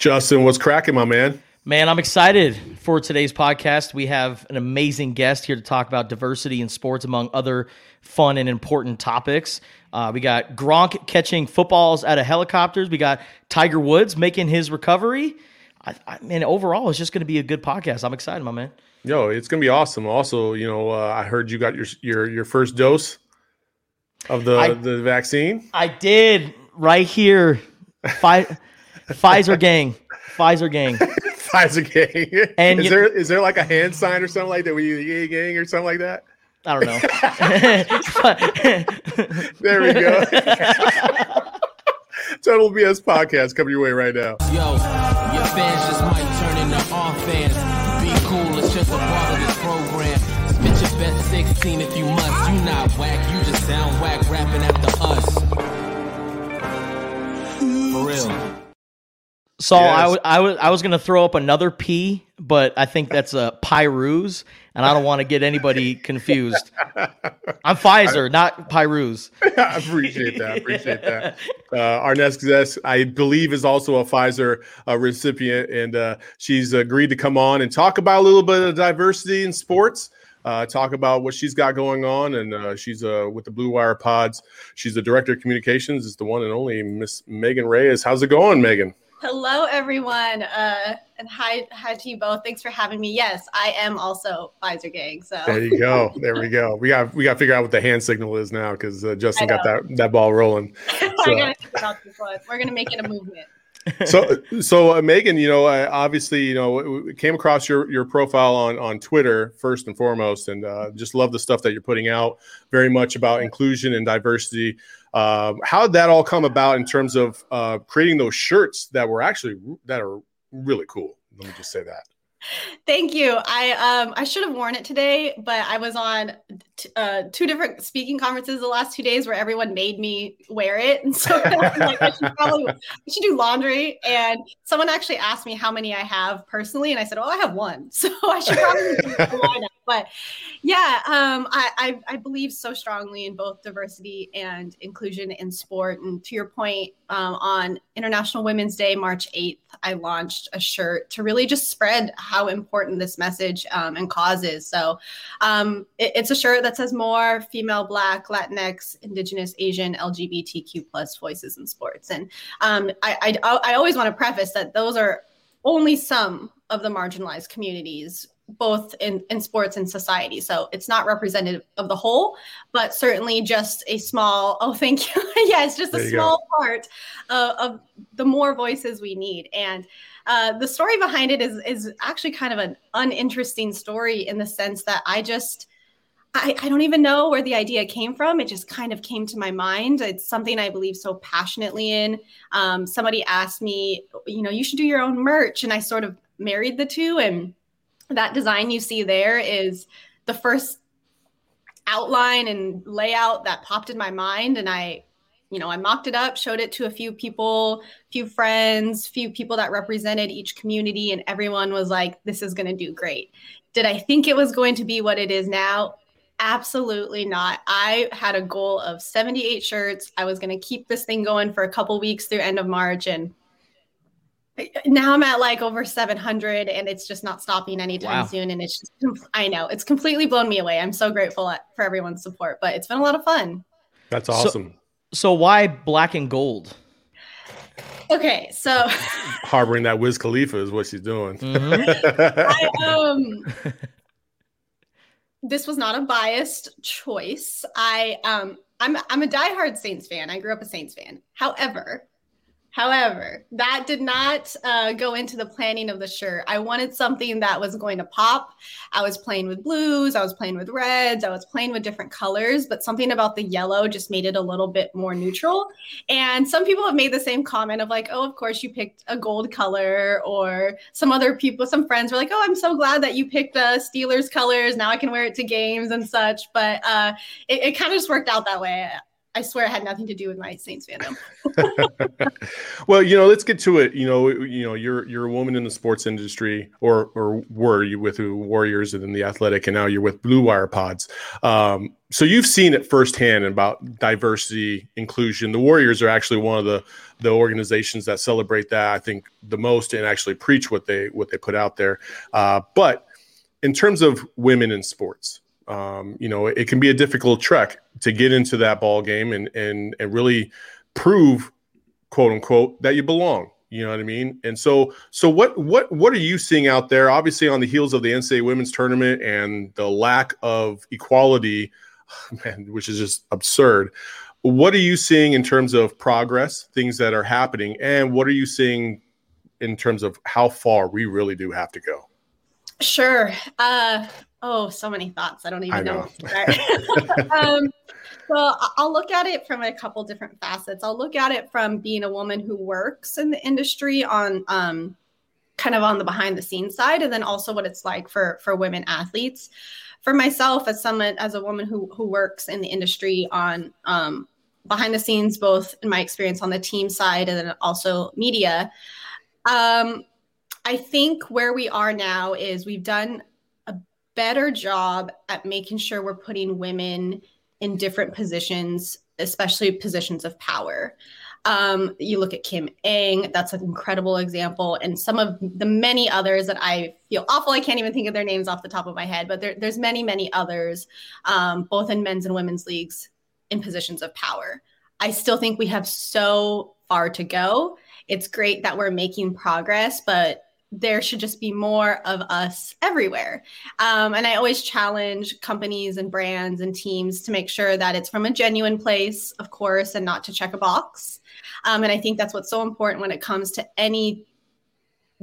Justin, what's cracking, my man? Man, I'm excited for today's podcast. We have an amazing guest here to talk about diversity in sports, among other fun and important topics. Uh, we got Gronk catching footballs out of helicopters. We got Tiger Woods making his recovery. I, I mean, overall, it's just going to be a good podcast. I'm excited, my man. Yo, it's gonna be awesome. Also, you know, uh, I heard you got your your your first dose of the I- the vaccine. I did right here. Fi- Pfizer gang, Pfizer gang. Pfizer gang. And is you- there is there like a hand sign or something like that? We yay gang or something like that? I don't know. There we go. Total BS podcast coming your way right now. Yo, your fans just might turn into our fans. Be cool, it's just a part of this program. Spit your best 16 if you must. You not whack, you just sound whack rapping after us. For real. So I Yes. w- I was I was gonna throw up another P, but I think that's a Pirus, and I don't want to get anybody confused. I'm Pfizer, not Pirus. I appreciate that. I Appreciate that. Uh, our next guest, I believe, is also a Pfizer uh, recipient, and uh, she's agreed to come on and talk about a little bit of diversity in sports. Uh, talk about what she's got going on, and uh, she's uh, with the Blue Wire Pods. She's the director of communications. Is the one and only Miss Megan Reyes. How's it going, Megan? Hello, everyone, uh, and hi, hi to you both. Thanks for having me. Yes, I am also Pfizer gang. So There you go. There we go. We got we got to figure out what the hand signal is now because uh, Justin got that that ball rolling. I gotta think about. We're gonna make it a movement. So so uh, megan you know uh, obviously you know came across your your profile on on twitter first and foremost and uh, just love the stuff that you're putting out very much about inclusion and diversity. Um, how did that all come about in terms of uh, creating those shirts that were actually that are really cool? Let me just say that. Thank you. I um I should have worn it today, but I was on t- uh, two different speaking conferences the last two days where everyone made me wear it, and so I like I should probably I should do laundry. And someone actually asked me how many I have personally, and I said, "Oh, I have one." So I should probably do lineup. But yeah, um, I, I I believe so strongly in both diversity and inclusion in sport. And to your point, um, on International Women's Day, March eighth, I launched a shirt to really just spread how important this message um, and cause is. So um, it- it's a shirt that says more female, Black, Latinx, Indigenous, Asian, LGBTQ plus voices in sports. And um, I, I I always want to preface that those are only some of the marginalized communities both in, in sports and society. So it's not representative of the whole, but certainly just a small, oh, thank you. yeah, it's just There a you go. small part uh, of the more voices we need. And uh, the story behind it is, is actually kind of an uninteresting story in the sense that I just, I, I don't even know where the idea came from. It just kind of came to my mind. It's something I believe so passionately in. Um, somebody asked me, you know, you should do your own merch. And I sort of married the two. And that design you see there is the first outline and layout that popped in my mind. And I, you know, I mocked it up, showed it to a few people, few friends, few people that represented each community. And everyone was like, this is going to do great. Did I think it was going to be what it is now? Absolutely not. I had a goal of 78 shirts. I was going to keep this thing going for a couple weeks through end of March and now I'm at like over 700 and it's just not stopping anytime Wow. soon and it's just I know it's completely blown me away. I'm so grateful for everyone's support, but it's been a lot of fun. that's awesome So why black and gold? Okay, so harboring that wiz khalifa is what she's doing I, um this was not a biased choice. I um I'm I'm a diehard Saints fan. I grew up a Saints fan. However, however, that did not uh, go into the planning of the shirt. I wanted something that was going to pop. I was playing with blues, I was playing with reds, I was playing with different colors, but something about the yellow just made it a little bit more neutral. And some people have made the same comment of like, oh, of course you picked a gold color, or some other people, some friends were like, oh, I'm so glad that you picked uh, Steelers colors. Now I can wear it to games and such. But uh, it, it kind of just worked out that way. I swear it had nothing to do with my Saints fandom. well, you know, let's get to it. You know, you know, you're you're a woman in the sports industry, or or were you with the Warriors and then the Athletic, and now you're with Blue Wire Pods. Um, so you've seen it firsthand about diversity, inclusion. The Warriors are actually one of the the organizations that celebrate that I think the most and actually preach what they what they put out there. Uh, but in terms of women in sports, um, you know, it can be a difficult trek to get into that ball game and and and really prove, quote unquote, that you belong. You know what I mean? And so, so what what what are you seeing out there? Obviously, on the heels of the NCAA women's tournament and the lack of equality, man, which is just absurd. What are you seeing in terms of progress, things that are happening, and what are you seeing in terms of how far we really do have to go? Sure. Uh, oh, so many thoughts. I don't even I know. know. um, well, I'll look at it from a couple different facets. I'll look at it from being a woman who works in the industry on um, kind of on the behind the scenes side, and then also what it's like for for women athletes. For myself, as someone as a woman who who works in the industry on um, behind the scenes, both in my experience on the team side and then also media. Um, I think where we are now is we've done better job at making sure we're putting women in different positions, especially positions of power. Um, you look at Kim Ng, that's an incredible example, and some of the many others that I feel awful. I can't even think of their names off the top of my head, but there, there's many, many others, um, both in men's and women's leagues, in positions of power. I still think we have so far to go. It's great that we're making progress, but there should just be more of us everywhere. Um, and I always challenge companies and brands and teams to make sure that it's from a genuine place, of course, and not to check a box. Um, and I think that's what's so important when it comes to any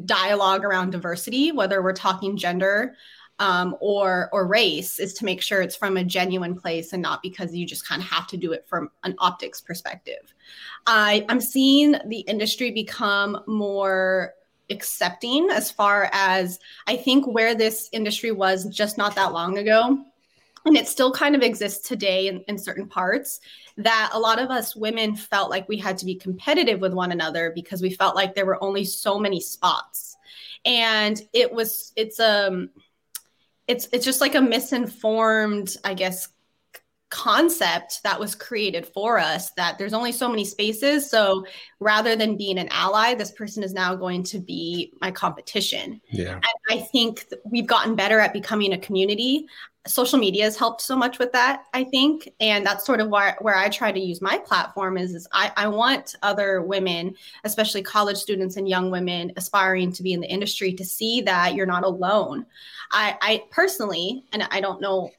dialogue around diversity, whether we're talking gender um, or or race, is to make sure it's from a genuine place and not because you just kind of have to do it from an optics perspective. I, I'm seeing the industry become more accepting as far as I think where this industry was just not that long ago. And it still kind of exists today in, in certain parts that a lot of us women felt like we had to be competitive with one another because we felt like there were only so many spots. And it was, it's, um, it's, it's just like a misinformed, I guess, concept that was created for us that there's only so many spaces. So rather than being an ally this person is now going to be my competition. Yeah. And i think we've gotten better at becoming a community. Social media has helped so much with that i think. And that's sort of where, where i try to use my platform is, is I, I want other women especially college students and young women aspiring to be in the industry to see that you're not alone. I, I personally and i don't know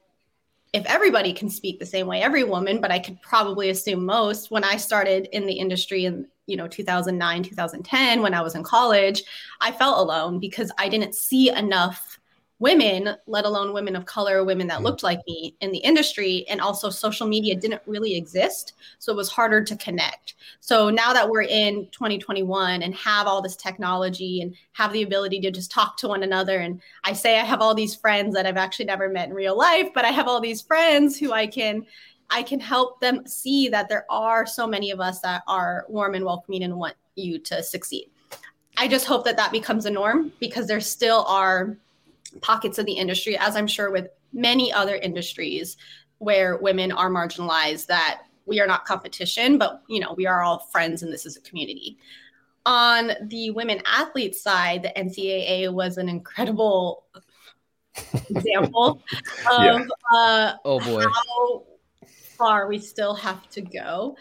if everybody can speak the same way, every woman, but I could probably assume most. When I started in the industry in you know 2009, 2010, when I was in college, I felt alone because I didn't see enough women, let alone women of color, women that mm-hmm. looked like me in the industry. And also, social media didn't really exist. So it was harder to connect. So now that we're in 2021 and have all this technology and have the ability to just talk to one another, and I say I have all these friends that I've actually never met in real life, but I have all these friends who I can. I can help them see that there are so many of us that are warm and welcoming and want you to succeed. I just hope that that becomes a norm because there still are pockets of the industry, as I'm sure with many other industries where women are marginalized, that we are not competition, but you know, we are all friends and this is a community. On the women athletes side, the NCAA was an incredible example of yeah. uh, oh boy. how far we still have to go.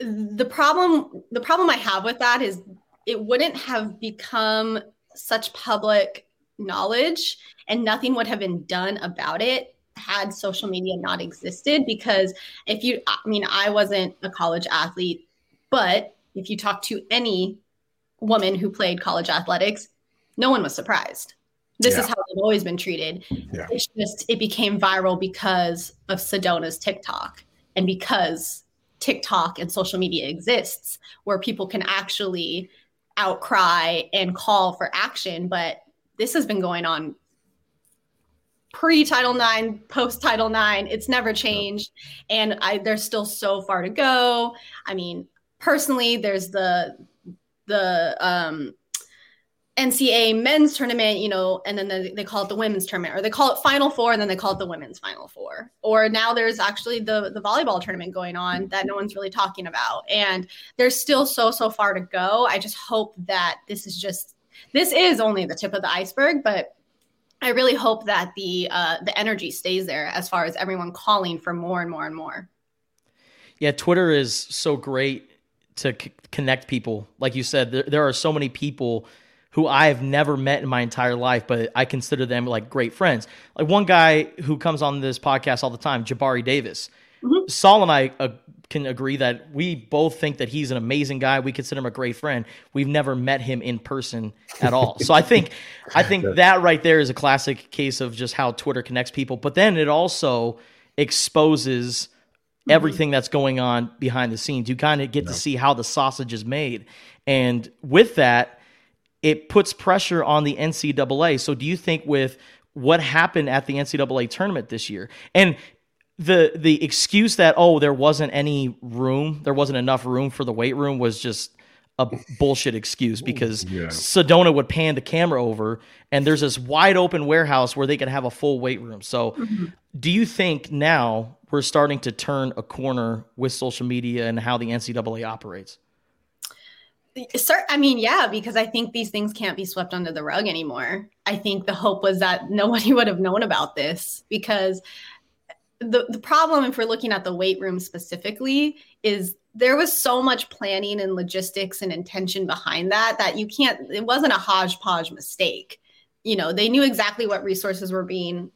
The problem, the problem I have with that is it wouldn't have become such public knowledge and nothing would have been done about it had social media not existed because if you i mean i wasn't a college athlete but if you talk to any woman who played college athletics no one was surprised this yeah. is how they've always been treated yeah. it's just it became viral because of sedona's tiktok and because tiktok and social media exists where people can actually outcry and call for action but this has been going on pre Title IX, post Title IX. It's never changed, and I there's still so far to go. I mean, personally, there's the the um, NCAA men's tournament, you know, and then they, they call it the women's tournament, or they call it Final Four, and then they call it the women's Final Four. Or now there's actually the the volleyball tournament going on that no one's really talking about, and there's still so so far to go. I just hope that this is just this is only the tip of the iceberg, but I really hope that the uh, the energy stays there as far as everyone calling for more and more and more. Yeah, Twitter is so great to c- connect people. Like you said, there, there are so many people who I have never met in my entire life, but I consider them like great friends. Like one guy who comes on this podcast all the time, Jabari Davis. Mm-hmm. Saul and I uh, can agree that we both think that he's an amazing guy. We consider him a great friend. We've never met him in person at all. so I think I think that right there is a classic case of just how Twitter connects people. But then it also exposes everything that's going on behind the scenes. You kind of get yeah. to see how the sausage is made. And with that, it puts pressure on the NCAA. So do you think with what happened at the NCAA tournament this year, and the the excuse that oh there wasn't any room, there wasn't enough room for the weight room was just a bullshit excuse because yeah. Sedona would pan the camera over and there's this wide open warehouse where they could have a full weight room. So mm-hmm. do you think now we're starting to turn a corner with social media and how the NCAA operates? Sir, I mean, yeah, because I think these things can't be swept under the rug anymore. I think the hope was that nobody would have known about this because the, the problem, if we're looking at the weight room specifically, is there was so much planning and logistics and intention behind that that you can't, it wasn't a hodgepodge mistake. You know, they knew exactly what resources were being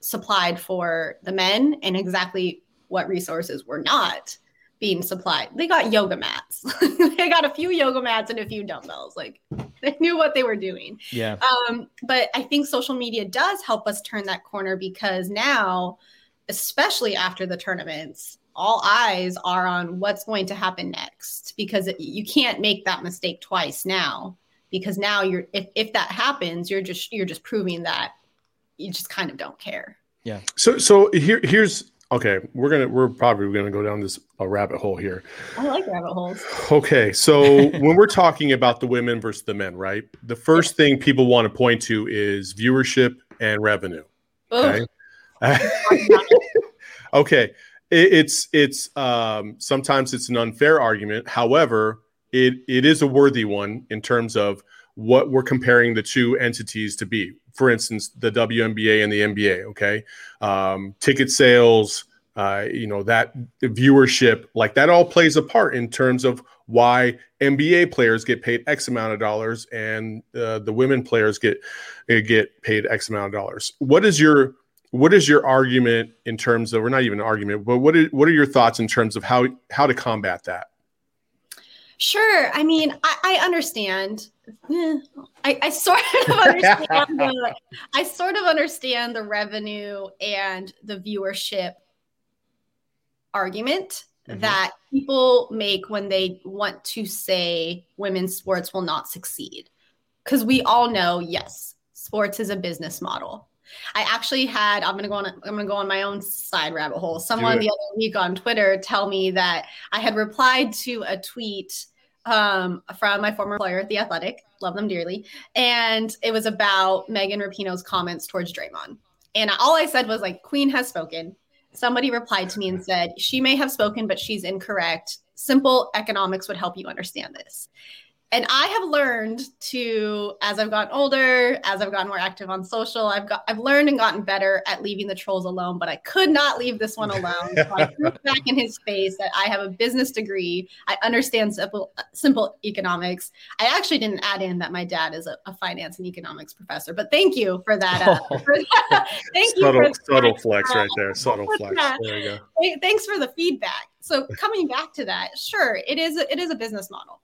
supplied for the men and exactly what resources were not being supplied. They got yoga mats. they got a few yoga mats and a few dumbbells. Like they knew what they were doing. Yeah. Um, but I think social media does help us turn that corner because now, especially after the tournaments, all eyes are on what's going to happen next because it, you can't make that mistake twice now because now you're if, if that happens you're just you're just proving that you just kind of don't care yeah so so here here's Okay, we're gonna we're probably gonna go down this a rabbit hole here. I like rabbit holes. Okay, so when we're talking about the women versus the men, right? The first thing people want to point to is viewership and revenue. Okay. okay. It, it's it's um, sometimes it's an unfair argument. However, it it is a worthy one in terms of what we're comparing the two entities to be. For instance, the WNBA and the NBA. Okay, um, ticket sales, uh, you know that viewership, like that, all plays a part in terms of why NBA players get paid X amount of dollars and uh, the women players get get paid X amount of dollars. What is your what is your argument in terms of, or not even an argument, but what is, what are your thoughts in terms of how how to combat that? Sure. I mean, I, I understand. Eh, I, I, sort of understand the, I sort of understand the revenue and the viewership argument mm-hmm. that people make when they want to say women's sports will not succeed. Because we all know, yes, sports is a business model. I actually had I'm gonna go on I'm gonna go on my own side rabbit hole. Someone the other week on Twitter tell me that I had replied to a tweet um, from my former employer, at The Athletic. Love them dearly. And it was about Megan Rapinoe's comments towards Draymond. And all I said was like, Queen has spoken. Somebody replied to me and said, she may have spoken, but she's incorrect. Simple economics would help you understand this and I have learned to, as I've gotten older, as I've gotten more active on social, I've got, I've learned and gotten better at leaving the trolls alone. But I could not leave this one alone. So I threw back in his face that I have a business degree. I understand simple, simple economics. I actually didn't add in that my dad is a, a finance and economics professor. But thank you for that. Uh, oh. for that. thank subtle, you. For subtle flex right there. Subtle flex. There you go. Thanks for the feedback. So coming back to that, sure, it is. It is a business model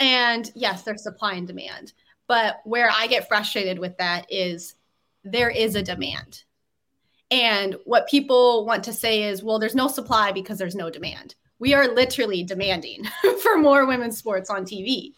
and yes, there's supply and demand. But where I get frustrated with that is there is a demand. And what people want to say is, well, there's no supply because there's no demand. We are literally demanding for more women's sports on TV.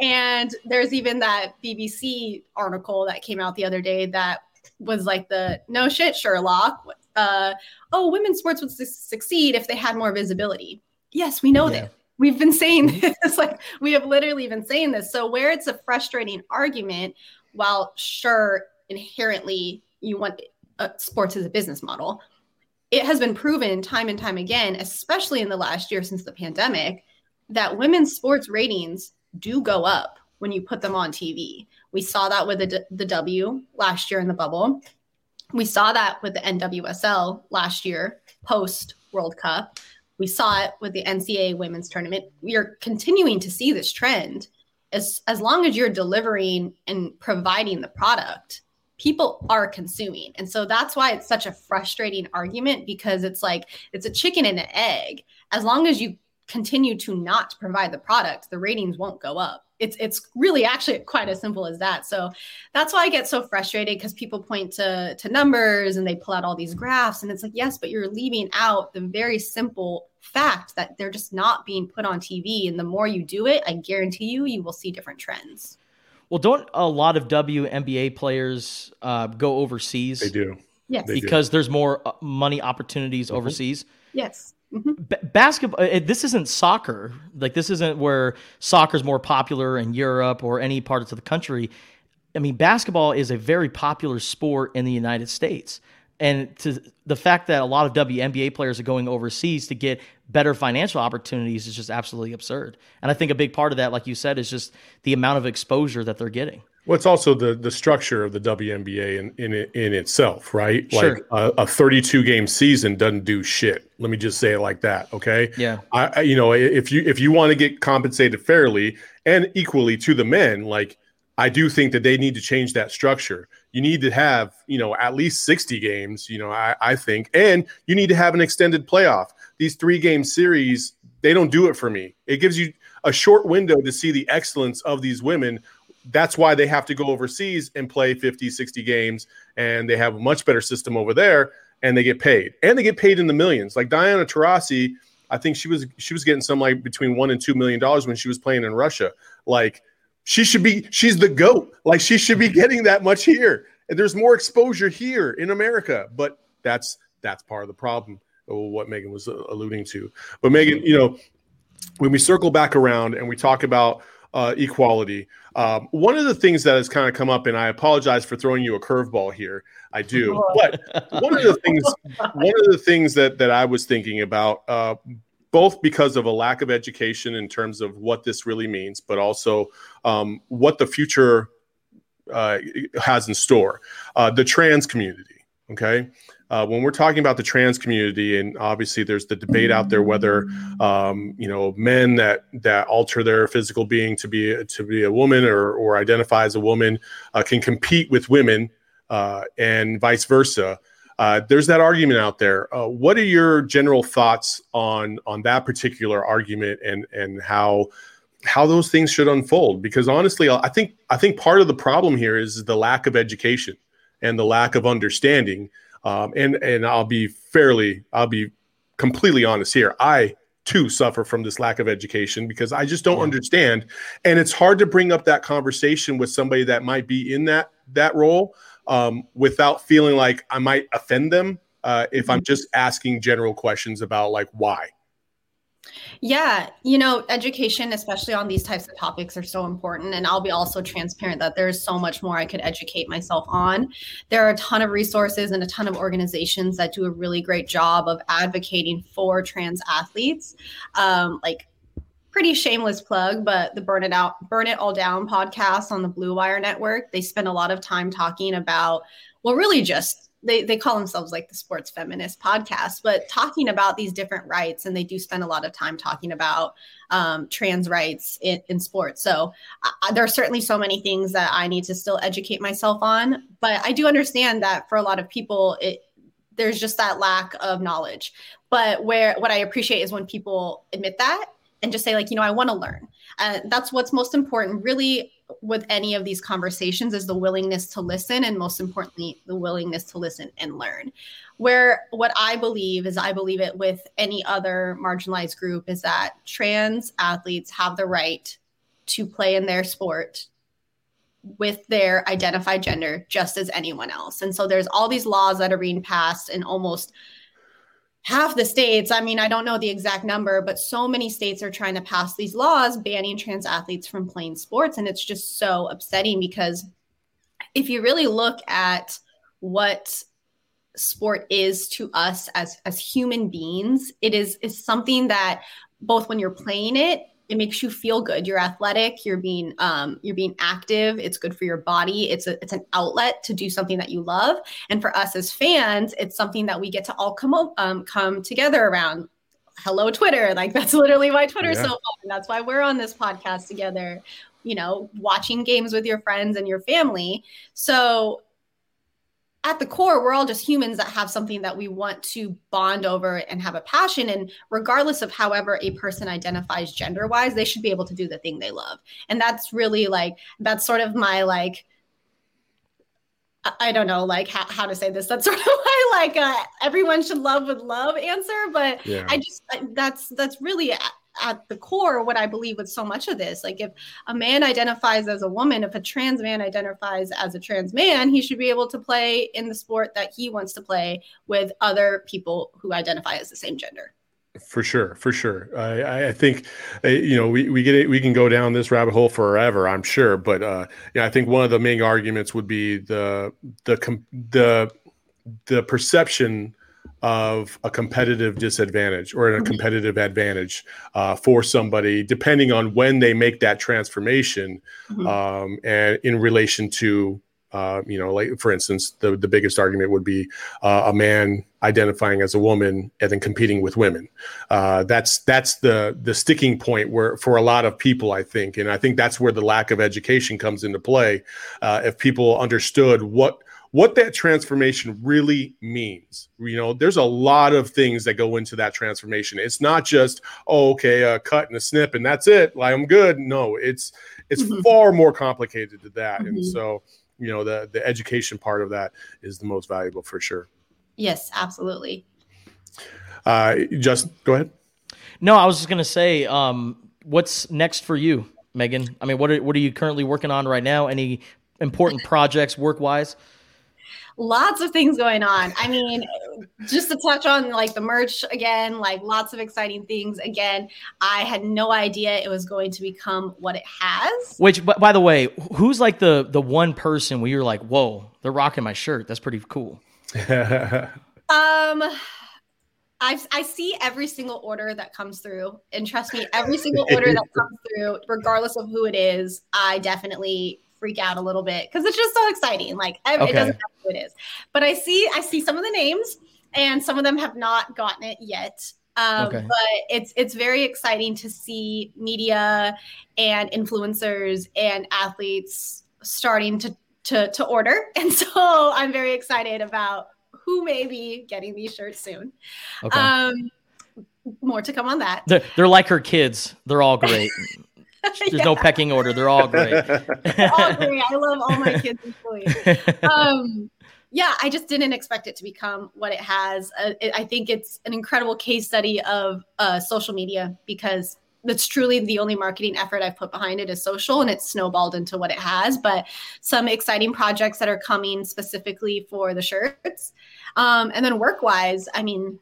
And there's even that BBC article that came out the other day that was like the no shit Sherlock. Uh, oh, women's sports would su- succeed if they had more visibility. Yes, we know Yeah. that. We've been saying this, like we have literally been saying this. So where it's a frustrating argument, while sure inherently you want uh, sports as a business model, it has been proven time and time again, especially in the last year since the pandemic, that women's sports ratings do go up when you put them on TV. We saw that with the, the W last year in the bubble. We saw that with the NWSL last year post World Cup. We saw it with the NCAA women's tournament. We are continuing to see this trend. As, as long as you're delivering and providing the product, people are consuming. And so that's why it's such a frustrating argument because it's like it's a chicken and an egg. As long as you continue to not provide the product, the ratings won't go up. It's it's really actually quite as simple as that. So that's why I get so frustrated because people point to to numbers and they pull out all these graphs and it's like yes, but you're leaving out the very simple fact that they're just not being put on TV and the more you do it, I guarantee you you will see different trends. Well, don't a lot of WNBA players uh, go overseas? They do. Yes. They do. because there's more uh, money opportunities overseas. Yes. Mhm. B- basketball it, this isn't soccer. Like this isn't where soccer's more popular in europe or any parts of the country. I mean basketball is a very popular sport in the united states and to the fact that a lot of WNBA players are going overseas to get better financial opportunities is just absolutely absurd. And I think a big part of that, like you said, is just the amount of exposure that they're getting. Well, it's also the the structure of the WNBA in in, in itself, right? Sure. Like a, a 32 game season doesn't do shit. Let me just say it like that, okay? Yeah. I, I you know if you if you want to get compensated fairly and equally to the men, like I do think that they need to change that structure. You need to have you know at least 60 games, you know I, I think, and you need to have an extended playoff. These three game series they don't do it for me. It gives you a short window to see the excellence of these women that's why they have to go overseas and play 50 60 games and they have a much better system over there and they get paid and they get paid in the millions like diana Taurasi, i think she was she was getting some like between one and two million dollars when she was playing in russia like she should be she's the goat. Like she should be getting that much here. And there's more exposure here in america. But that's that's part of the problem what megan was uh, alluding to. But megan you know when we circle back around and we talk about uh, equality, um, one of the things that has kind of come up, and I apologize for throwing you a curveball here, I do, but one of the things, one of the things that that I was thinking about, uh, both because of a lack of education in terms of what this really means, but also um, what the future uh, has in store, uh, the trans community. Okay, uh, when we're talking about the trans community, and obviously there's the debate out there whether um, you know men that that alter their physical being to be to be a woman or or identify as a woman uh, can compete with women, uh, and vice versa. Uh, there's that argument out there. Uh, what are your general thoughts on on that particular argument and and how how those things should unfold? Because honestly, I think I think part of the problem here is the lack of education and the lack of understanding. Um, and and I'll be fairly, I'll be completely honest here. I too suffer from this lack of education because I just don't understand, and it's hard to bring up that conversation with somebody that might be in that that role um, without feeling like I might offend them uh, if I'm just asking general questions about like why. Yeah, you know, education, especially on these types of topics, are so important. And I'll be also transparent that there's so much more I could educate myself on. There are a ton of resources and a ton of organizations that do a really great job of advocating for trans athletes. Um, like, pretty shameless plug, but the Burn It Out, Burn It All Down podcast on the Blue Wire Network, they spend a lot of time talking about, well, really just they, they call themselves like the sports feminist podcast, but talking about these different rights. And they do spend a lot of time talking about um, trans rights in, in sports. So I, there are certainly so many things that I need to still educate myself on. But I do understand that for a lot of people, it, there's just that lack of knowledge. But where what I appreciate is when people admit that and just say, like, you know, I want to learn. Uh, that's what's most important, really, with any of these conversations is the willingness to listen and most importantly the willingness to listen and learn where what i believe is i believe it with any other marginalized group is that trans athletes have the right to play in their sport with their identified gender just as anyone else. And so there's all these laws that are being passed and almost half the states. I mean, I don't know the exact number, but so many states are trying to pass these laws banning trans athletes from playing sports. And it's just so upsetting because if you really look at what sport is to us as as human beings it is is something that both when you're playing it it makes you feel good. You're athletic you're being um, you're being active it's good for your body it's a, it's an outlet to do something that you love. And for us as fans it's something that we get to all come um, come together around. Hello twitter like that's literally why twitter's yeah. so fun that's why we're on this podcast together you know watching games with your friends and your family. So at the core, we're all just humans that have something that we want to bond over and have a passion. And regardless of however a person identifies gender wise, they should be able to do the thing they love. And that's really like, that's sort of my like, I don't know, like how, how to say this. That's sort of my like uh, everyone should love with love answer. But yeah. I just that's that's really at the core what I believe with so much of this. Like if a man identifies as a woman, if a trans man identifies as a trans man, he should be able to play in the sport that he wants to play with other people who identify as the same gender. For sure, for sure. I, I think, uh, you know, we, we get it, we can go down this rabbit hole forever, I'm sure. But uh, yeah, I think one of the main arguments would be the the the the perception of a competitive disadvantage or a mm-hmm. competitive advantage uh, for somebody, depending on when they make that transformation, mm-hmm. um, and in relation to, uh, you know, like for instance, the the biggest argument would be uh, a man identifying as a woman and then competing with women. Uh, that's that's the the sticking point where for a lot of people, I think, and I think that's where the lack of education comes into play. Uh, if people understood what what that transformation really means. You know, there's a lot of things that go into that transformation. It's not just, oh, okay, a cut and a snip and that's it. Like I'm good. No, it's it's mm-hmm. far more complicated than that. Mm-hmm. And so, you know, the the education part of that is the most valuable for sure. Yes, absolutely. Uh, just go ahead. No, I was just gonna say, um, what's next for you, Megan? I mean, what are, what are you currently working on right now? Any important projects work wise? Lots of things going on. I mean, just to touch on like the merch again, like lots of exciting things. Again, I had no idea it was going to become what it has. Which, by the way, who's like the the one person where you're like, whoa, they're rocking my shirt. That's pretty cool. um. I, I see every single order that comes through, and trust me, every single order that comes through, regardless of who it is, I definitely freak out a little bit because it's just so exciting. Like okay. it doesn't matter who it is, but I see I see some of the names, and some of them have not gotten it yet. Um, okay. But it's it's very exciting to see media and influencers and athletes starting to to to order, and so I'm very excited about who may be getting these shirts soon. Okay. Um, more to come on that. They're, they're like her kids. They're all great. There's yeah. no pecking order. They're all great. They're all great. I love all my kids equally. Um, yeah, I just didn't expect it to become what it has. Uh, it, I think it's an incredible case study of uh, social media because that's truly the only marketing effort I've put behind it is social and it's snowballed into what it has. But some exciting projects that are coming specifically for the shirts. Um, and then work wise, I mean,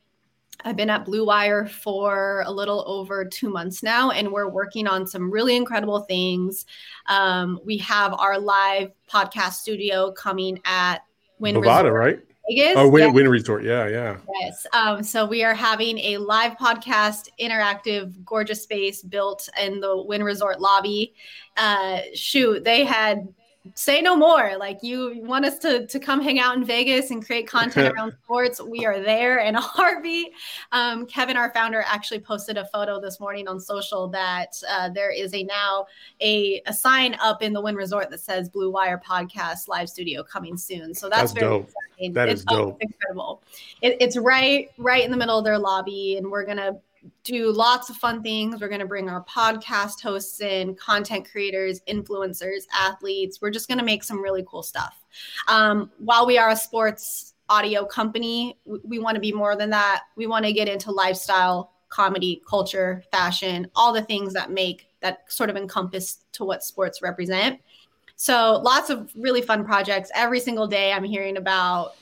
I've been at Blue Wire for a little over two months now, and we're working on some really incredible things. Um, we have our live podcast studio coming at Wynn Bovada, Resort, right? Vegas. Oh, Wynn, yes. Resort. Yeah, yeah. Yes. Um, so we are having a live podcast, interactive, gorgeous space built in the Wynn Resort lobby. Uh, shoot, they had say no more. Like you want us to to come hang out in Vegas and create content around sports, we are there in a heartbeat. Um, Kevin, our founder, actually posted a photo this morning on social that uh, there is a now a, a sign up in the Wynn Resort that says Blue Wire Podcast Live Studio coming soon. So that's, that's very dope. exciting. That it's, is dope. Oh, incredible. It, it's right right in the middle of their lobby, and we're gonna do lots of fun things. We're going to bring our podcast hosts in, content creators, influencers, athletes. We're just going to make some really cool stuff. Um, while we are a sports audio company, we, we want to be more than that. We want to get into lifestyle, comedy, culture, fashion, all the things that make that sort of encompass to what sports represent. So lots of really fun projects. Every single day I'm hearing about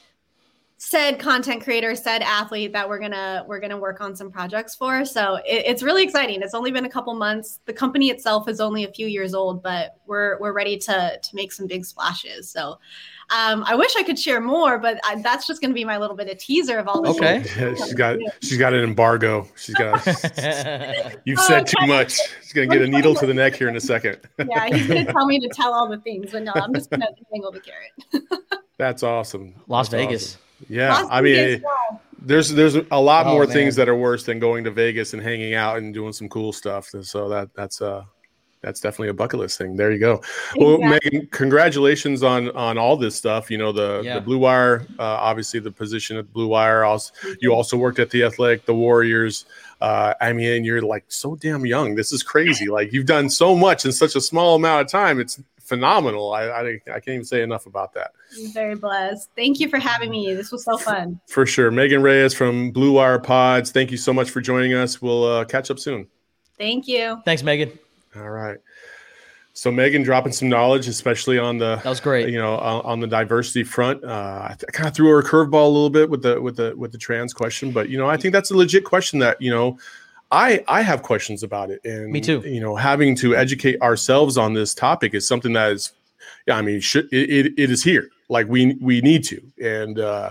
said content creator, said athlete that we're gonna we're gonna work on some projects for. So it, it's really exciting. It's only been a couple months. The company itself is only a few years old, but we're we're ready to to make some big splashes. So um, I wish I could share more, but I, that's just going to be my little bit of teaser of all the Okay. Yeah, she's got she's got an embargo. She's got. You've said too much. She's gonna get a needle to the neck here in a second. yeah, he's going to tell me to tell all the things, but no, I'm just going to dangle the carrot. That's awesome. Las That's Vegas. awesome. Yeah, Las I mean, Vegas, it- wow. there's there's a lot Oh, more man. things that are worse than going to Vegas and hanging out and doing some cool stuff. And so that that's uh that's definitely a bucket list thing. There you go. Well, Exactly. Megan, congratulations on on all this stuff. You know the Yeah. the Blue Wire, uh, obviously the position at Blue Wire. Also, you also worked at the Athletic, the Warriors. Uh, I mean, you're like so damn young. This is crazy. Like you've done so much in such a small amount of time. It's phenomenal. I I, I can't even say enough about that. I'm very blessed. Thank you for having me. This was so fun. For sure. Megan Reyes from Blue Wire Pods. Thank you so much for joining us. We'll uh, catch up soon. Thank you. Thanks, Megan. All right. So Megan dropping some knowledge, especially on the That was great. you know on, on the diversity front. Uh, I, th- I kind of threw her a curveball a little bit with the with the with the trans question, but you know I think that's a legit question that you know I I have questions about it, and Me too. You know, having to educate ourselves on this topic is something that is, yeah, I mean, should, it, it, it is here. Like we we need to, and uh,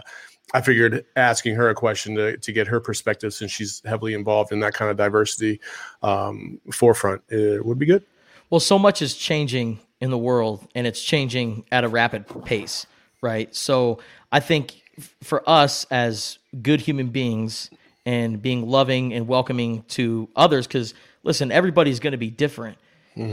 I figured asking her a question to, to get her perspective since she's heavily involved in that kind of diversity um, forefront uh, would be good. Well, so much is changing in the world and it's changing at a rapid pace, right? So I think f- for us as good human beings and being loving and welcoming to others, because listen, everybody's going to be different.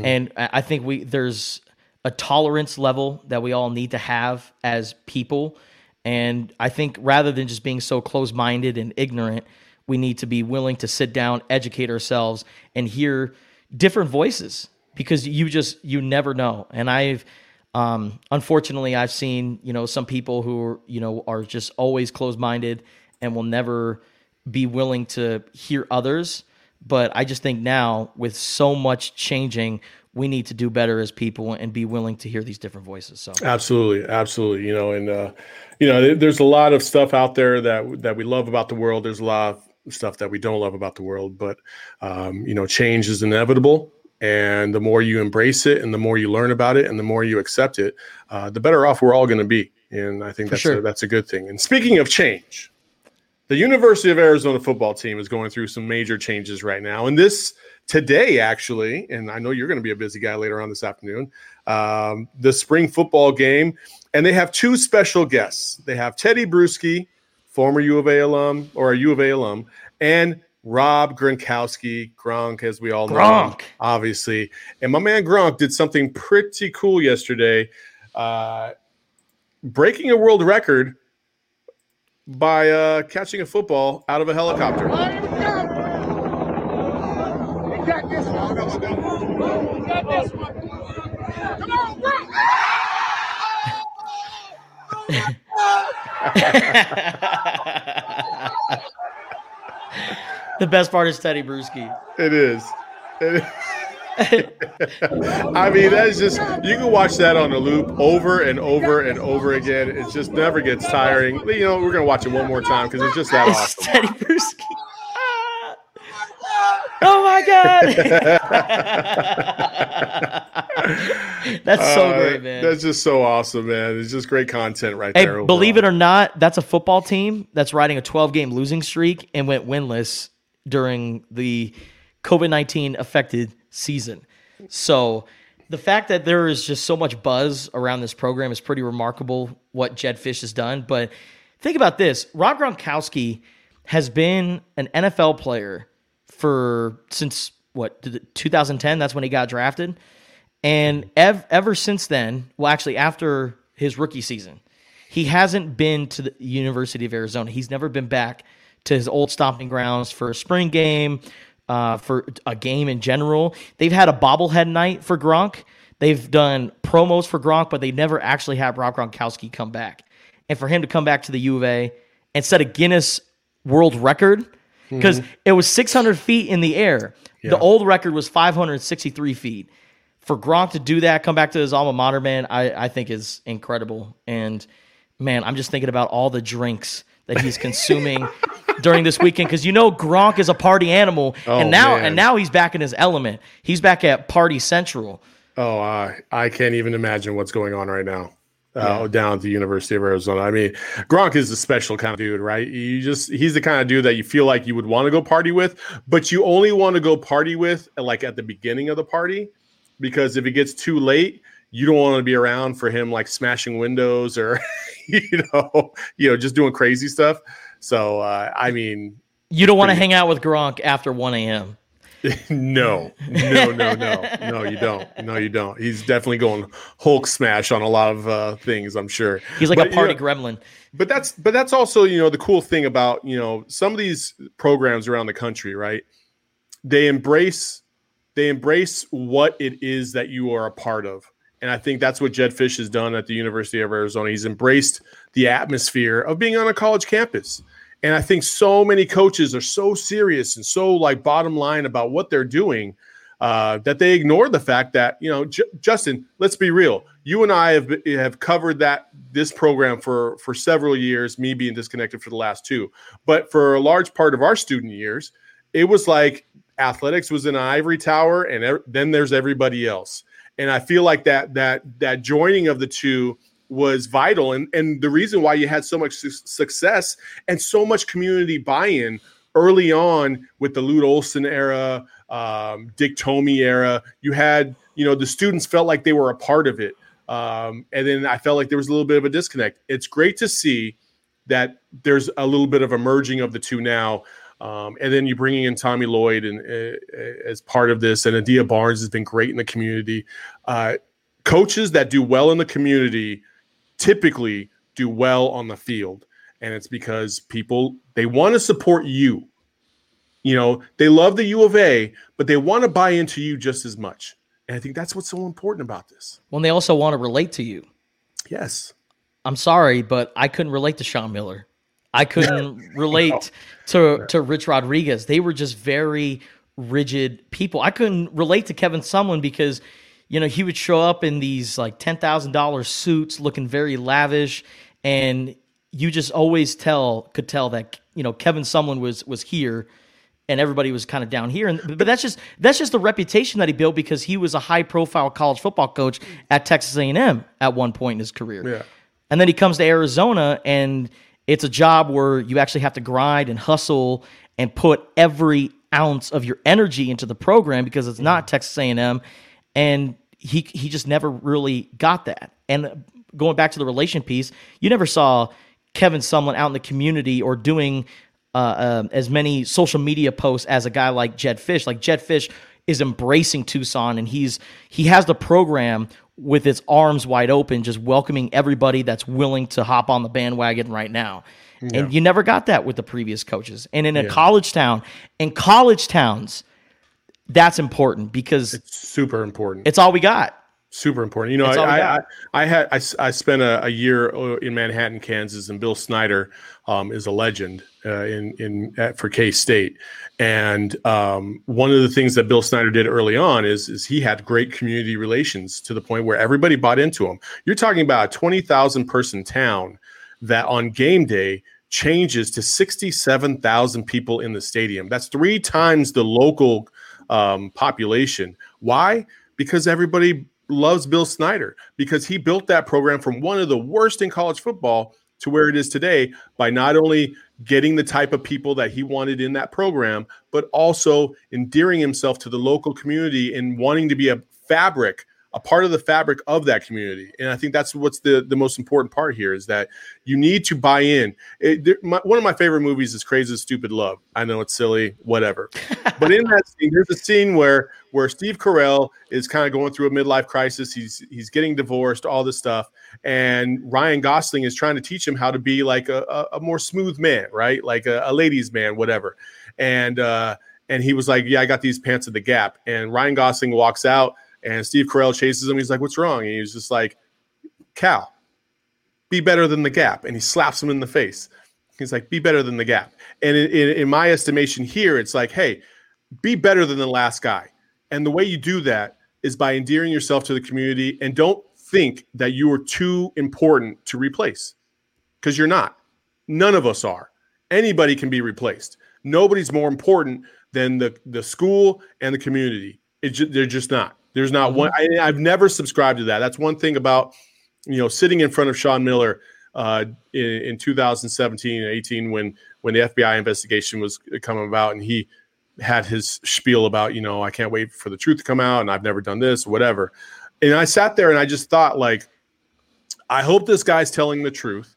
And I think we there's a tolerance level that we all need to have as people. And I think rather than just being so close minded and ignorant, we need to be willing to sit down, educate ourselves, and hear different voices because you just you never know. And I've um, unfortunately I've seen you know some people who are, you know are just always closed minded and will never be willing to hear others. But I just think now with so much changing, we need to do better as people and be willing to hear these different voices. So Absolutely, absolutely. You know, and uh, you know, there's a lot of stuff out there that that we love about the world. There's a lot of stuff that we don't love about the world, but um, you know, change is inevitable. And the more you embrace it, and the more you learn about it, and the more you accept it, uh, the better off we're all going to be. And I think that's sure. a, that's a good thing. And speaking of change, the University of Arizona football team is going through some major changes right now. And this today, actually, and I know you're going to be a busy guy later on this afternoon, um, the spring football game. And they have two special guests. They have Tedy Bruschi, former U of A alum or a U of A alum, and Rob Gronkowski, Gronk, as we all know, Gronk. obviously. And my man Gronk did something pretty cool yesterday, uh, breaking a world record by uh, catching a football out of a helicopter. the best part is Tedy Bruschi. It is. It is. I mean, that's just you can watch that on a loop over and over and over again. It just never gets tiring. You know, we're gonna watch it one more time because it's just that It's awesome. Tedy Bruschi. oh my god! That's so Uh, great, man. That's just so awesome, man. It's just great content right Hey, there. believe it or not, that's a football team that's riding a 12 game losing streak and went winless during the COVID 19 affected season. So the fact that there is just so much buzz around this program is pretty remarkable what Jedd Fisch has done. But think about this Rob Gronkowski has been an NFL player for since what 2010 that's when he got drafted and ev- ever since then well actually after his rookie season he hasn't been to the University of Arizona. He's never been back to his old stomping grounds for a spring game, uh, for a game in general. They've had a bobblehead night for Gronk. They've done promos for Gronk, but they never actually had Rob Gronkowski come back. And for him to come back to the U of A and set a Guinness World Record, because it was 600 feet in the air. The old record was 563 feet for Gronk to do that, come back to his alma mater, man, I, I think is incredible. And man, I'm just thinking about all the drinks that he's consuming during this weekend because you know Gronk is a party animal, Oh, and now man. and now he's back in his element. He's back at Party Central. Oh, I I can't even imagine what's going on right now. Uh, down at the University of Arizona. I mean, Gronk is a special kind of dude, right? You just he's the kind of dude that you feel like you would want to go party with, but you only want to go party with like at the beginning of the party because if it gets too late, you don't want to be around for him like smashing windows or you know, you know, just doing crazy stuff. So, uh, I mean, You don't want to hang out with Gronk after 1 a.m. no, no, no, no, no, you don't. No, you don't. He's definitely going Hulk smash on a lot of uh, things. I'm sure. He's like But, a you party know, gremlin. but that's but that's also you know the cool thing about you know some of these programs around the country, right? They embrace they embrace what it is that you are a part of. And I think that's what Jedd Fisch has done at the University of Arizona. He's embraced the atmosphere of being on a college campus. And I think so many coaches are so serious and so like bottom line about what they're doing uh, that they ignore the fact that you know, J- Justin. Let's be real. You and I have have covered that this program for for several years. Me being disconnected for the last two, but for a large part of our student years, it was like athletics was in an ivory tower, and then there's everybody else. And I feel like that that that joining of the two was vital, and and the reason why you had so much su- success and so much community buy-in early on with the Lute Olson era, um, Dick Tomey era. You had you know the students felt like they were a part of it, um, and then I felt like there was a little bit of a disconnect. It's great to see that there's a little bit of a merging of the two now. Um, and then you're bringing in Tommy Lloyd and uh, as part of this, and Adia Barnes has been great in the community. Uh, coaches that do well in the community typically do well on the field, and it's because people they want to support you. You know, they love the U of A, but they want to buy into you just as much. And I think that's what's so important about this. When they also want to relate to you. Yes. I'm sorry, but I couldn't relate to Sean Miller. I couldn't relate to to Rich Rodriguez. They were just very rigid people. I couldn't relate to Kevin Sumlin because you know he would show up in these like ten thousand dollars suits, looking very lavish, and you just always tell could tell that you know Kevin Sumlin was was here and everybody was kind of down here. And but that's just that's just the reputation that he built because he was a high profile college football coach at Texas A&M at one point in his career. Yeah. And then he comes to Arizona and it's a job where you actually have to grind and hustle and put every ounce of your energy into the program because it's not Texas A&M and he he just never really got that. And going back to the relation piece, you never saw Kevin Sumlin out in the community or doing uh, um, as many social media posts as a guy like Jedd Fisch. Like Jedd Fisch is embracing Tucson, and he's he has the program with its arms wide open, just welcoming everybody that's willing to hop on the bandwagon right now. And you never got that with the previous coaches. And in a college town, in college towns, that's important because it's, Super important. It's all we got. super important. You know, That's all we I, I. I had I, I spent a, a year uh, in Manhattan, Kansas, and Bill Snyder um, is a legend uh, in in at, for K State. And um, one of the things that Bill Snyder did early on is is he had great community relations to the point where everybody bought into him. You're talking about a twenty thousand person town that on game day changes to 67,000 people in the stadium. That's three times the local um, population. Why? Because everybody loves Bill Snyder because he built that program from one of the worst in college football to where it is today by not only getting the type of people that he wanted in that program, but also endearing himself to the local community and wanting to be a fabric a part of the fabric of that community. And i think that's what's the the most important part here is that you need to buy in. It, there, my, one of my favorite movies is crazy stupid love. I know it's silly whatever. But in that scene there's a scene where where steve carell is kind of going through a midlife crisis. He's he's getting divorced all this stuff. And ryan gosling is trying to teach him how to be like a, a, a more smooth man right? Like a, a ladies man whatever. And uh and he was like yeah i got these pants at the gap. And ryan gosling walks out and Steve Carell chases him. He's like, "What's wrong?" And he's just like, "Cal, be better than the Gap." And he slaps him in the face. He's like, "Be better than the Gap." And in, in, in my estimation, here it's like, "Hey, be better than the last guy." And the way you do that is by endearing yourself to the community and don't think that you are too important to replace because you're not. None of us are. Anybody can be replaced. Nobody's more important than the, the school and the community. They're just not. There's not one. I, I've never subscribed to that. That's one thing about you know sitting in front of Sean Miller uh, in, in 2017 and 18 when when the FBI investigation was coming about and he had his spiel about you know I can't wait for the truth to come out and I've never done this whatever. And I sat there and I just thought like I hope this guy's telling the truth.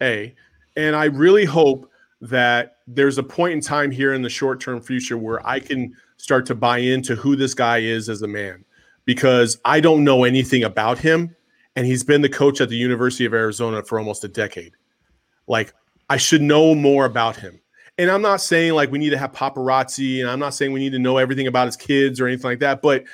A and I really hope that there's a point in time here in the short term future where I can start to buy into who this guy is as a man because I don't know anything about him and he's been the coach at the University of Arizona for almost a decade. Like I should know more about him. And I'm not saying like we need to have paparazzi and I'm not saying we need to know everything about his kids or anything like that, but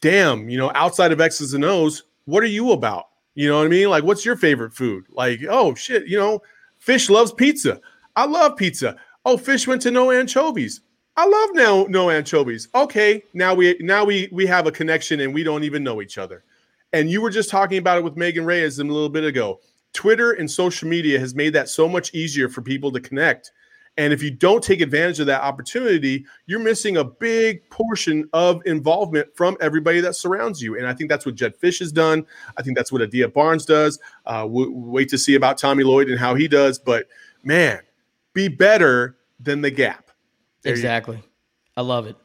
damn, you know, outside of X's and O's, what are you about? You know what I mean? Like what's your favorite food? Like, oh shit, you know, Fisch loves pizza. I love pizza. Oh, Fisch went to no anchovies. I love no no anchovies. Okay, now we now we we have a connection and we don't even know each other. And you were just talking about it with Megan Reyes a little bit ago. Twitter and social media has made that so much easier for people to connect. And if you don't take advantage of that opportunity, you're missing a big portion of involvement from everybody that surrounds you. And I think that's what Jedd Fisch has done. I think that's what Adia Barnes does. Uh, we'll wait to see about Tommy Lloyd and how he does. But man, be better than the gap. There exactly. I love it.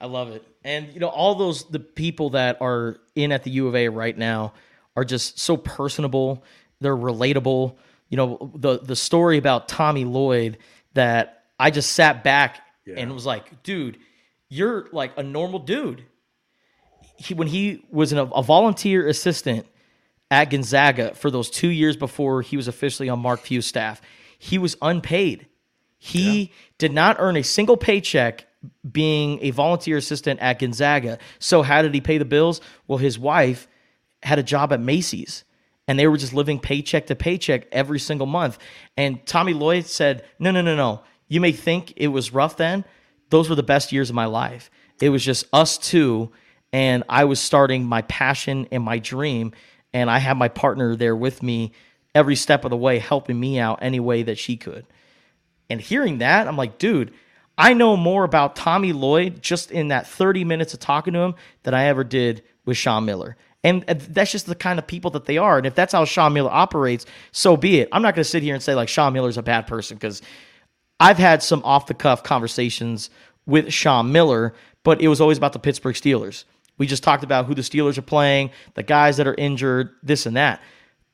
I love it. And you know, all those the people that are in at the U of A right now are just so personable. They're relatable. You know, the the story about Tommy Lloyd that I just sat back yeah. and was like, dude, you're like a normal dude. He, when he was an, a volunteer assistant at Gonzaga for those two years before he was officially on Mark Few's staff, he was unpaid. He yeah. did not earn a single paycheck being a volunteer assistant at Gonzaga. So how did he pay the bills? Well, his wife had a job at Macy's and they were just living paycheck to paycheck every single month. And Tommy Lloyd said, "No, no, no, no. You may think it was rough then. Those were the best years of my life. It was just us two and I was starting my passion and my dream and I had my partner there with me every step of the way helping me out any way that she could." And hearing that, I'm like, dude, I know more about Tommy Lloyd just in that 30 minutes of talking to him than I ever did with Sean Miller. And uh, that's just the kind of people that they are. And if that's how Sean Miller operates, so be it. I'm not going to sit here and say like Sean Miller's a bad person because I've had some off the cuff conversations with Sean Miller, but it was always about the Pittsburgh Steelers. We just talked about who the Steelers are playing, the guys that are injured, this and that.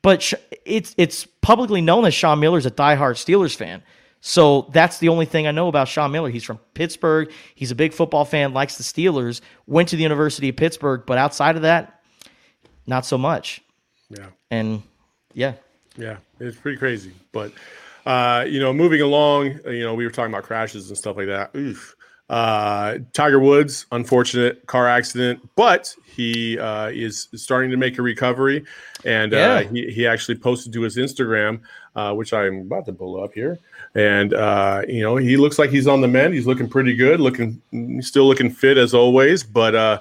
But it's it's publicly known that Sean Miller's a diehard Steelers fan. So that's the only thing I know about Sean Miller. He's from Pittsburgh. He's a big football fan, likes the Steelers, went to the University of Pittsburgh, but outside of that, not so much. Yeah. And yeah. Yeah, it's pretty crazy. But uh, you know, moving along, you know, we were talking about crashes and stuff like that. Oof. Uh, Tiger Woods, unfortunate car accident, but he uh, is starting to make a recovery, and uh, yeah. uh, he he actually posted to his Instagram, uh, which I'm about to pull up here, and uh, you know he looks like he's on the mend. He's looking pretty good, looking still looking fit as always, but. Uh,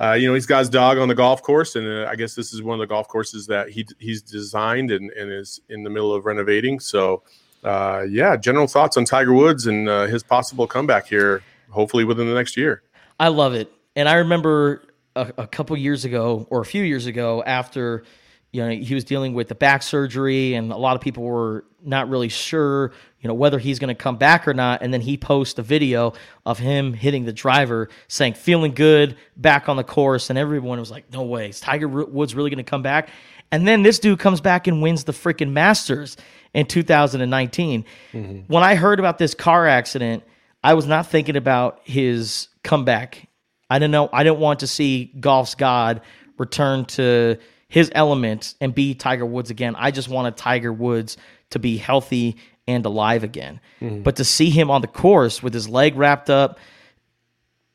uh, you know, he's got his dog on the golf course, and uh, I guess this is one of the golf courses that he he's designed and, and is in the middle of renovating. So, uh, yeah, general thoughts on Tiger Woods and uh, his possible comeback here, hopefully within the next year. I love it, and I remember a, a couple years ago or a few years ago after you know he was dealing with the back surgery and a lot of people were not really sure you know whether he's going to come back or not. And then he posts a video of him hitting the driver saying feeling good back on the course. And everyone was like no way. Is tiger woods really going to come back? And then this dude comes back and wins the freaking masters in 2019 mm-hmm. when i heard about this car accident i was not thinking about his comeback. I didn't know i didn't want to see golf's god return to his element and be Tiger Woods again. I just wanted Tiger Woods to be healthy and alive again. Mm-hmm. But to see him on the course with his leg wrapped up,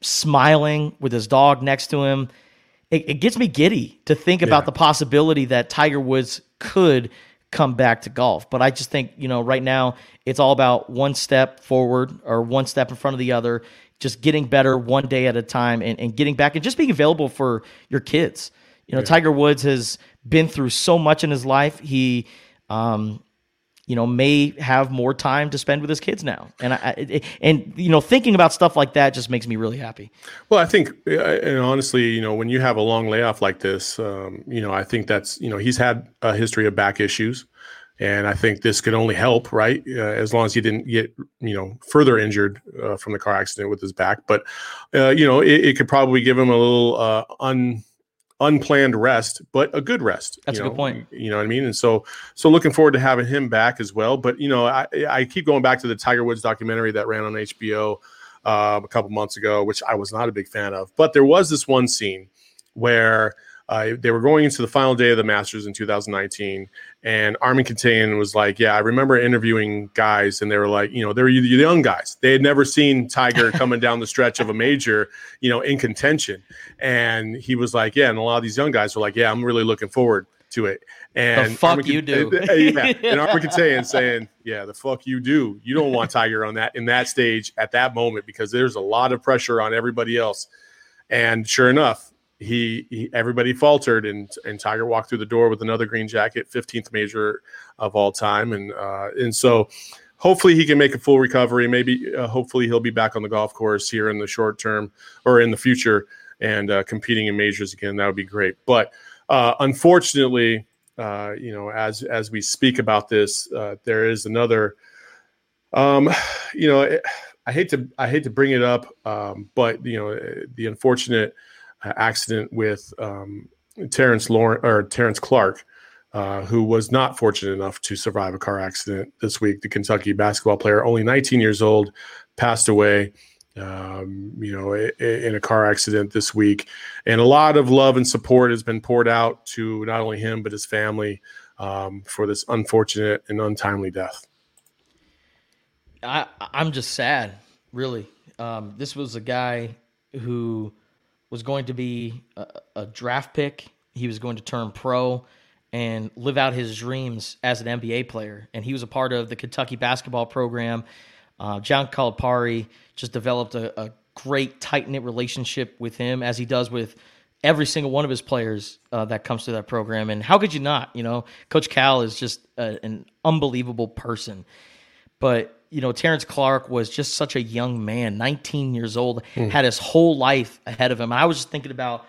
smiling with his dog next to him, it, it gets me giddy to think yeah. about the possibility that Tiger Woods could come back to golf. But I just think, you know, right now it's all about one step forward or one step in front of the other. just getting better one day at a time and, and getting back and just being available for your kids. You know, yeah. Tiger Woods has been through so much in his life. He, um, you know, may have more time to spend with his kids now. And I, and you know, thinking about stuff like that just makes me really happy. Well, I think, and honestly, you know, when you have a long layoff like this, um, you know, I think that's, you know, he's had a history of back issues, and I think this could only help, right? Uh, as long as he didn't get, you know, further injured uh, from the car accident with his back, but, uh, you know, it, it, could probably give him a little uh, un unplanned rest, but a good rest. That's a know, good point. You know what I mean? And so, so looking forward to having him back as well. But you know, I, I keep going back to the Tiger Woods documentary that ran on HBO uh, a couple months ago, which I was not a big fan of. But there was this one scene where uh, they were going into the final day of the Masters in 2019, and Armen Keteyian was like, "Yeah, I remember interviewing guys, and they were like, you know, they were the young guys. They had never seen Tiger coming down the stretch of a major, you know, in contention." And he was like, "Yeah," and a lot of these young guys were like, "Yeah, I'm really looking forward to it." And the fuck Armen you do? yeah, and Armen Keteyian saying, "Yeah, the fuck you do. You don't want Tiger on that in that stage at that moment because there's a lot of pressure on everybody else." And sure enough, he, he, everybody faltered and and Tiger walked through the door with another green jacket, 15th major of all time, and uh, and so hopefully he can make a full recovery. Maybe uh, hopefully he'll be back on the golf course here in the short term or in the future and uh, competing in majors again. That would be great. But uh, unfortunately, uh, you know, as as we speak about this, uh, there is another. Um, you know, I hate to I hate to bring it up, um, but you know, the unfortunate accident with um, Terrence Lauren or Terrence Clarke, uh, who was not fortunate enough to survive a car accident this week. The Kentucky basketball player, only 19 years old, passed away. Um, you know, in a car accident this week, and a lot of love and support has been poured out to not only him but his family um, for this unfortunate and untimely death. I, I'm just sad, really. Um, this was a guy who was going to be a, a draft pick. He was going to turn pro and live out his dreams as an NBA player. And he was a part of the Kentucky basketball program. Uh, John Calipari just developed a, a great tight knit relationship with him, as he does with every single one of his players uh, that comes through that program. And how could you not? You know, Coach Cal is just a, an unbelievable person. But you know, Terrence Clarke was just such a young man, 19 years old, mm. had his whole life ahead of him. I was just thinking about,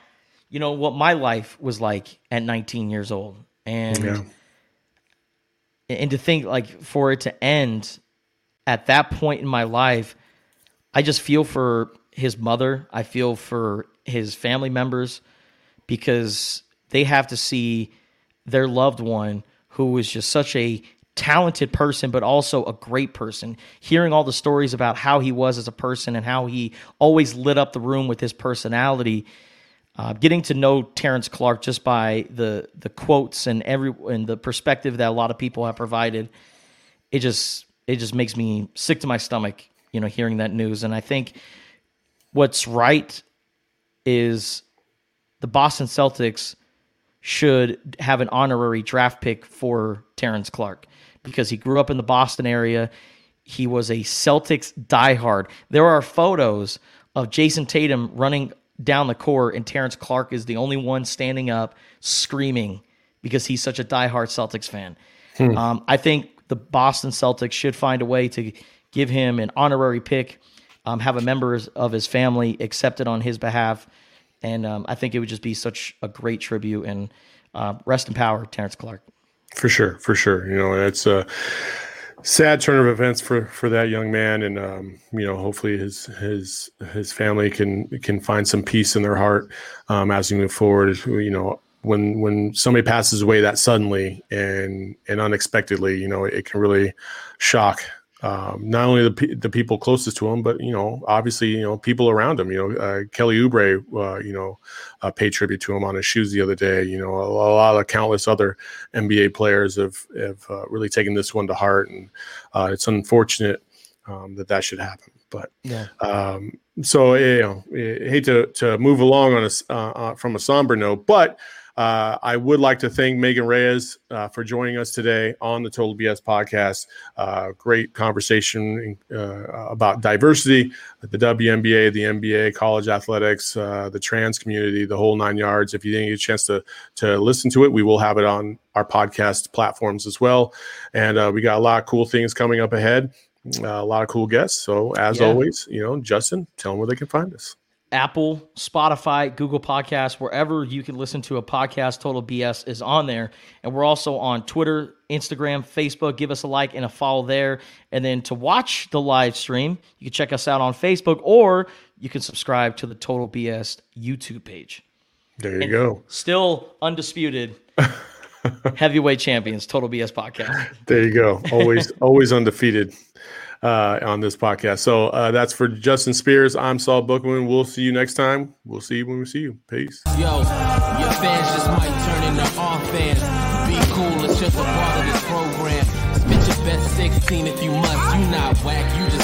you know, what my life was like at 19 years old. And yeah. and to think like for it to end at that point in my life, I just feel for his mother. I feel for his family members because they have to see their loved one who was just such a talented person, but also a great person. Hearing all the stories about how he was as a person and how he always lit up the room with his personality. Uh, getting to know Terrence Clarke just by the the quotes and every and the perspective that a lot of people have provided, it just it just makes me sick to my stomach, you know, hearing that news. And I think what's right is the Boston Celtics should have an honorary draft pick for Terrence Clarke because he grew up in the Boston area. He was a Celtics diehard. There are photos of Jayson Tatum running down the court, and Terrence Clarke is the only one standing up screaming because he's such a diehard Celtics fan. Hmm. Um, I think the Boston Celtics should find a way to give him an honorary pick, um, have a member of his family accepted on his behalf, and um, I think it would just be such a great tribute. And uh, rest in power, Terrence Clarke. For sure, for sure. You know, it's a sad turn of events for for that young man, and um, you know, hopefully his his his family can can find some peace in their heart um, as we move forward. You know, when when somebody passes away that suddenly and and unexpectedly, you know, it can really shock um, not only the the people closest to him, but you know, obviously, you know, people around him. You know, uh, Kelly Oubre, uh, you know, uh, paid tribute to him on his shoes the other day. You know, a, a lot of countless other NBA players have have uh, really taken this one to heart, and uh, it's unfortunate um, that that should happen. But yeah. um, so you know, I hate to to move along on a uh, from a somber note, but Uh, I would like to thank Megan Reyes uh, for joining us today on the Total BS podcast. Uh, great conversation uh, about diversity, the WNBA, the NBA, college athletics, uh, the trans community, the whole nine yards. If you didn't get a chance to to listen to it, we will have it on our podcast platforms as well. And uh, we got a lot of cool things coming up ahead. a lot of cool guests. So as Yeah. always, you know, Justin, tell them where they can find us. Apple, Spotify, Google Podcasts, wherever you can listen to a podcast, Total BS is on there. And we're also on Twitter, Instagram, Facebook. Give us a like and a follow there. And then to watch the live stream, you can check us out on Facebook or you can subscribe to the Total BS YouTube page. There you go. Still undisputed heavyweight champions, Total BS podcast. There you go. Always, always undefeated uh, on this podcast. So uh, that's for Justin Spears. I'm Saul Bookman. We'll see you next time. We'll see you when we see you. Peace. Yo, your fans just might turn into our fans. Be cool, it's just a part of this program. Spit your best 16 if you must. You not whack, you just